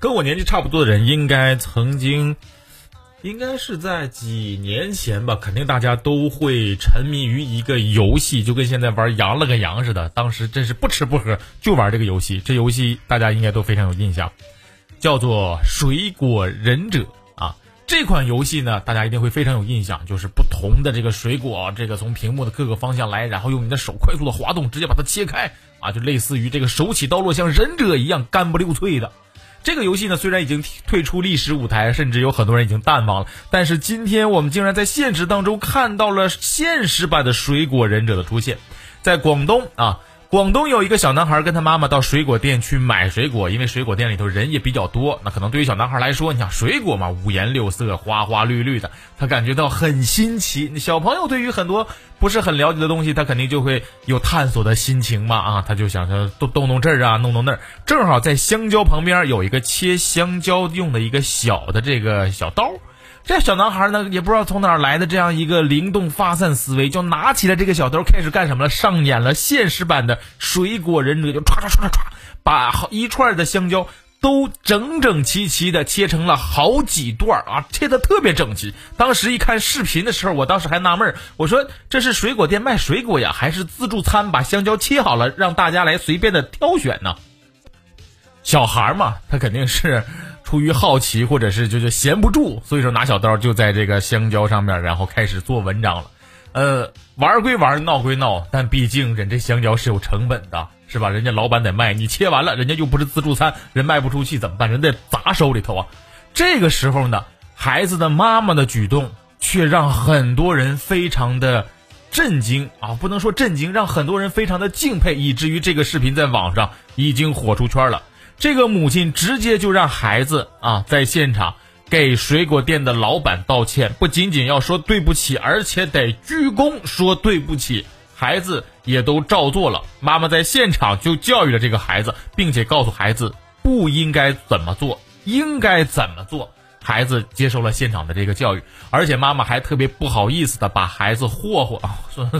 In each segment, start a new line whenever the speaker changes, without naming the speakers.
跟我年纪差不多的人，应该曾经，应该是在几年前吧，肯定大家都会沉迷于一个游戏，就跟现在玩羊了个羊似的。当时真是不吃不喝就玩这个游戏，这游戏大家应该都非常有印象，叫做《水果忍者》啊。这款游戏呢，大家一定会非常有印象，就是不同的这个水果，这个从屏幕的各个方向来，然后用你的手快速的滑动，直接把它切开啊，就类似于这个手起刀落，像忍者一样干不溜脆的。这个游戏呢，虽然已经退出历史舞台，甚至有很多人已经淡忘了，但是今天我们竟然在现实当中看到了现实版的水果忍者的出现，在广东啊。广东有一个小男孩跟他妈妈到水果店去买水果，因为水果店里头人也比较多。那可能对于小男孩来说，你想水果嘛，五颜六色、花花绿绿的，他感觉到很新奇。小朋友对于很多不是很了解的东西，他肯定就会有探索的心情嘛啊，他就想着动动动这儿啊，弄弄那儿。正好在香蕉旁边有一个切香蕉用的一个小的这个小刀。这小男孩呢，也不知道从哪儿来的这样一个灵动发散思维，就拿起了这个小刀，开始干什么了？上演了现实版的水果忍者，就唰唰唰唰唰，把一串的香蕉都整整齐齐的切成了好几段啊，切的特别整齐。当时一看视频的时候，我当时还纳闷我说这是水果店卖水果呀，还是自助餐把香蕉切好了让大家来随便的挑选呢？小孩嘛，他肯定是。出于好奇，或者是就是闲不住，所以说拿小刀就在这个香蕉上面，然后开始做文章了。呃，玩归玩，闹归闹，但毕竟人这香蕉是有成本的，是吧？人家老板得卖，你切完了，人家又不是自助餐，人卖不出去怎么办？人得砸手里头啊。这个时候呢，孩子的妈妈的举动却让很多人非常的震惊啊，不能说震惊，让很多人非常的敬佩，以至于这个视频在网上已经火出圈了。这个母亲直接就让孩子啊在现场给水果店的老板道歉，不仅仅要说对不起，而且得鞠躬说对不起。孩子也都照做了。妈妈在现场就教育了这个孩子，并且告诉孩子不应该怎么做，应该怎么做。孩子接受了现场的这个教育，而且妈妈还特别不好意思的把孩子霍霍啊，说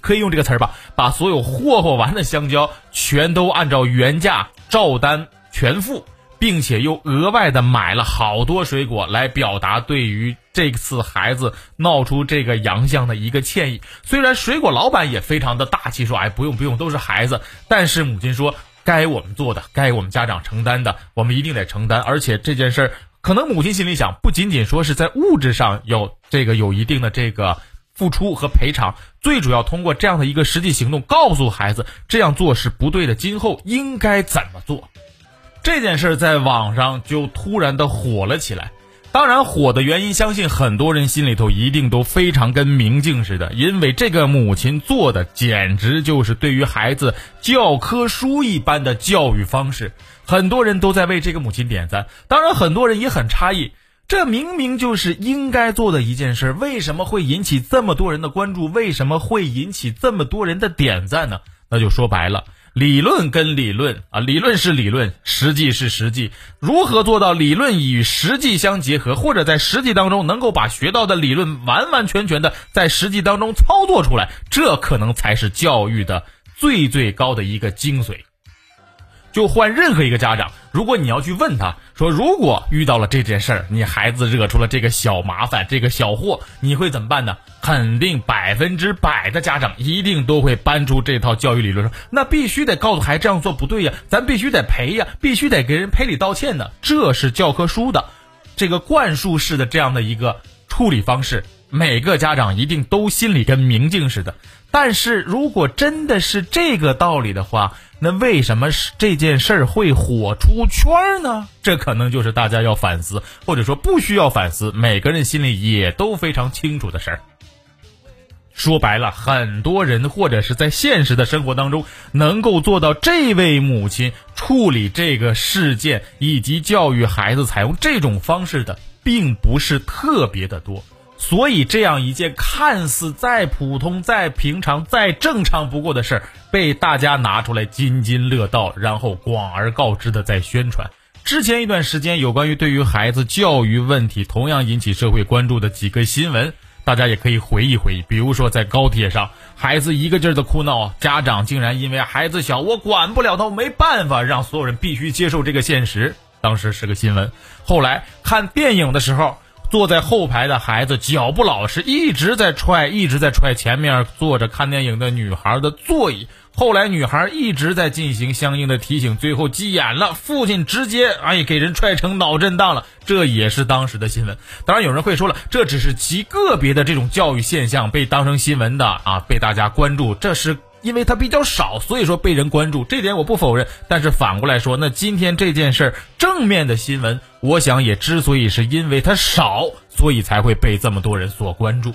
可以用这个词儿吧，把所有霍霍完的香蕉全都按照原价。照单全付，并且又额外的买了好多水果来表达对于这次孩子闹出这个洋相的一个歉意。虽然水果老板也非常的大气，说：“哎，不用不用，都是孩子。”但是母亲说：“该我们做的，该我们家长承担的，我们一定得承担。而且这件事儿，可能母亲心里想，不仅仅说是在物质上有这个有一定的这个。”付出和赔偿，最主要通过这样的一个实际行动，告诉孩子这样做是不对的，今后应该怎么做。这件事在网上就突然的火了起来。当然，火的原因，相信很多人心里头一定都非常跟明镜似的，因为这个母亲做的简直就是对于孩子教科书一般的教育方式。很多人都在为这个母亲点赞，当然，很多人也很诧异。这明明就是应该做的一件事，为什么会引起这么多人的关注？为什么会引起这么多人的点赞呢？那就说白了，理论跟理论啊，理论是理论，实际是实际。如何做到理论与实际相结合，或者在实际当中能够把学到的理论完完全全的在实际当中操作出来，这可能才是教育的最最高的一个精髓。就换任何一个家长，如果你要去问他说，如果遇到了这件事儿，你孩子惹出了这个小麻烦、这个小祸，你会怎么办呢？肯定百分之百的家长一定都会搬出这套教育理论，说那必须得告诉孩子这样做不对呀，咱必须得赔呀，必须得给人赔礼道歉的，这是教科书的这个灌输式的这样的一个处理方式，每个家长一定都心里跟明镜似的。但是如果真的是这个道理的话，那为什么这件事儿会火出圈呢？这可能就是大家要反思，或者说不需要反思，每个人心里也都非常清楚的事儿。说白了，很多人或者是在现实的生活当中，能够做到这位母亲处理这个事件以及教育孩子采用这种方式的，并不是特别的多。所以，这样一件看似再普通、再平常、再正常不过的事儿，被大家拿出来津津乐道，然后广而告之的在宣传。之前一段时间，有关于对于孩子教育问题同样引起社会关注的几个新闻，大家也可以回忆回忆。比如说，在高铁上，孩子一个劲儿的哭闹，家长竟然因为孩子小，我管不了他，没办法，让所有人必须接受这个现实。当时是个新闻。后来看电影的时候，坐在后排的孩子脚不老实，一直在踹，一直在踹前面坐着看电影的女孩的座椅。后来女孩一直在进行相应的提醒，最后急眼了，父亲直接哎给人踹成脑震荡了，这也是当时的新闻。当然有人会说了，这只是极个别的这种教育现象被当成新闻的啊，被大家关注，这是因为它比较少，所以说被人关注，这点我不否认。但是反过来说，那今天这件事儿正面的新闻，我想也之所以是因为它少，所以才会被这么多人所关注。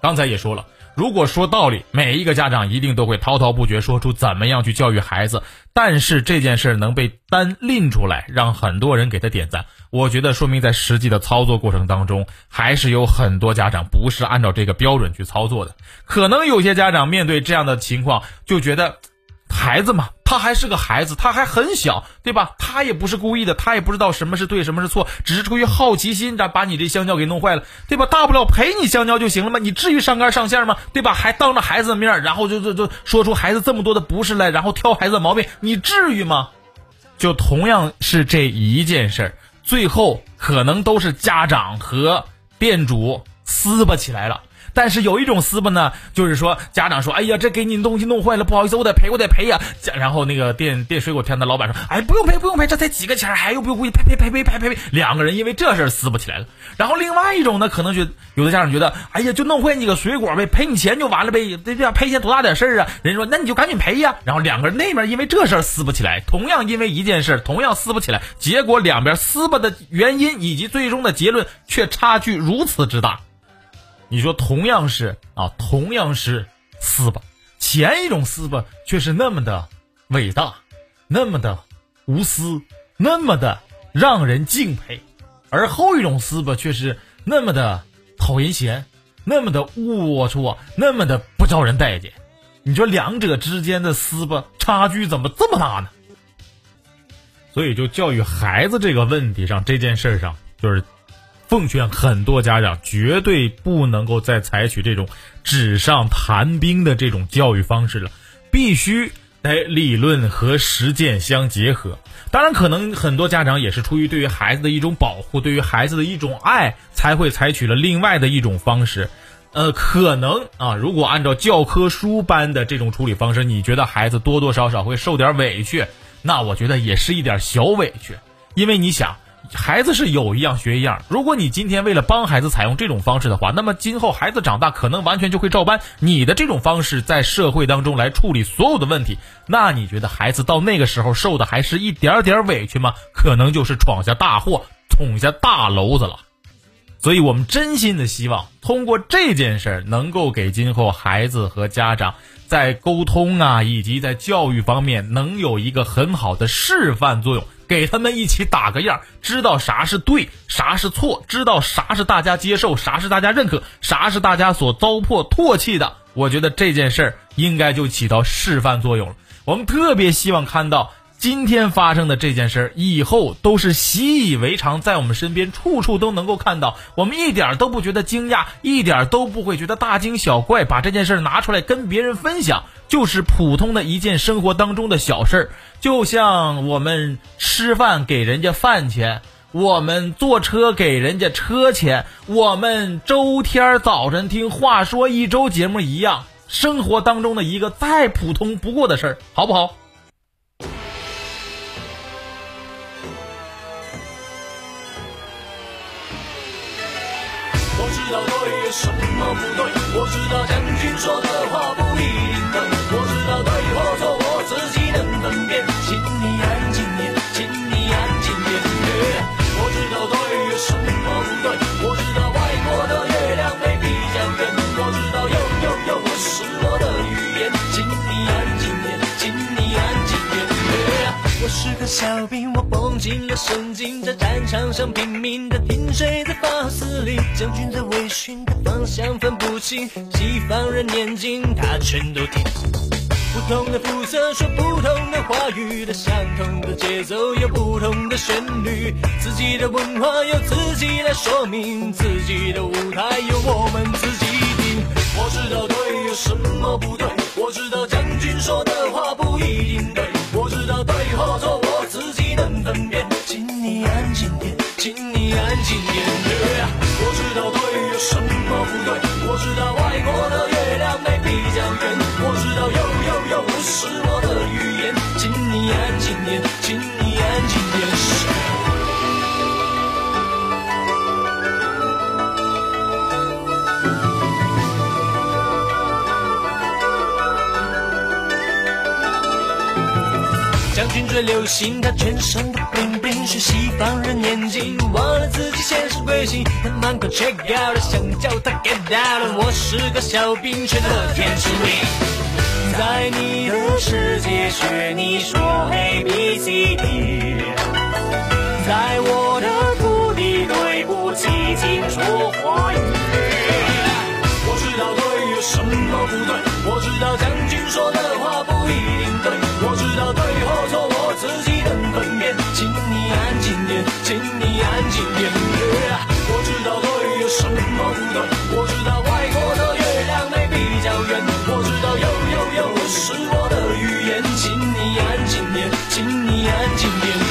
刚才也说了。如果说道理，每一个家长一定都会滔滔不绝说出怎么样去教育孩子，但是这件事能被单拎出来，让很多人给他点赞，我觉得说明在实际的操作过程当中，还是有很多家长不是按照这个标准去操作的。可能有些家长面对这样的情况，就觉得孩子嘛。他还是个孩子，他还很小，对吧？他也不是故意的，他也不知道什么是对，什么是错，只是出于好奇心，把把你这香蕉给弄坏了，对吧？大不了赔你香蕉就行了嘛，你至于上杆上线吗？对吧？还当着孩子的面，然后就就就说出孩子这么多的不是来，然后挑孩子的毛病，你至于吗？就同样是这一件事儿，最后可能都是家长和店主撕巴起来了。但是有一种撕吧呢，就是说家长说：“哎呀，这给你东西弄坏了，不好意思，我得赔，我得赔呀。”然后那个电电水果摊的老板说：“哎，不用赔，不用赔，这才几个钱，还又不用故意赔赔赔赔赔赔赔。”两个人因为这事撕不起来了。然后另外一种呢，可能觉有的家长觉得：“哎呀，就弄坏你个水果呗，赔你钱就完了呗，这这，赔钱多大点事儿啊？”人说：“那你就赶紧赔呀。”然后两个人那边因为这事撕不起来，同样因为一件事，同样撕不起来，结果两边撕吧的原因以及最终的结论却差距如此之大。你说同样是啊，同样是撕巴，前一种撕巴却是那么的伟大，那么的无私，那么的让人敬佩，而后一种撕巴却是那么的讨人嫌，那么的龌龊，那么的不招人待见。你说两者之间的撕巴差距怎么这么大呢？所以，就教育孩子这个问题上，这件事上就是。奉劝很多家长绝对不能够再采取这种纸上谈兵的这种教育方式了，必须得理论和实践相结合。当然，可能很多家长也是出于对于孩子的一种保护，对于孩子的一种爱，才会采取了另外的一种方式。呃，可能啊，如果按照教科书般的这种处理方式，你觉得孩子多多少少会受点委屈，那我觉得也是一点小委屈，因为你想。孩子是有一样学一样。如果你今天为了帮孩子采用这种方式的话，那么今后孩子长大可能完全就会照搬你的这种方式，在社会当中来处理所有的问题。那你觉得孩子到那个时候受的还是一点点委屈吗？可能就是闯下大祸，捅下大娄子了。所以我们真心的希望通过这件事，能够给今后孩子和家长在沟通啊，以及在教育方面能有一个很好的示范作用。给他们一起打个样，知道啥是对，啥是错，知道啥是大家接受，啥是大家认可，啥是大家所糟粕唾弃的。我觉得这件事儿应该就起到示范作用了。我们特别希望看到今天发生的这件事儿，以后都是习以为常，在我们身边处处都能够看到，我们一点都不觉得惊讶，一点都不会觉得大惊小怪，把这件事儿拿出来跟别人分享。就是普通的一件生活当中的小事儿，就像我们吃饭给人家饭钱，我们坐车给人家车钱，我们周天早晨听话说一周节目一样，生活当中的一个再普通不过的事儿，好不好？么不对，我知道将军说的话不一小兵，我绷紧了神经，在战场上拼命的听谁在发司令，将军在微醺的方向分不清，西方人念经他全都听。不同的肤色说不同的话语，的相同的节奏有不同的旋律，自己的文化由自己来说明，自己的舞台由我们自己定。我知道对有什么不对，我知道将军说的话不一定对，我知道对和错。什么不对
我知道外国的月亮没比较圆，我知道又又又不是我的语言，请你安静点，请你安静点。将军最流行，他全身是西方人眼睛，忘了自己现实归心。他满口 check out 的，想叫他 get out。我是个小兵，却乐天知命。在你的世界学你说 A B C D，在我的土地对不起，请说华语。我知道对有什么不对，我知道将军说的话不一定对，静点，我知道对有什么不懂，我知道外国的月亮没比较圆，我知道有有有是我的语言，请你安静点，请你安静点。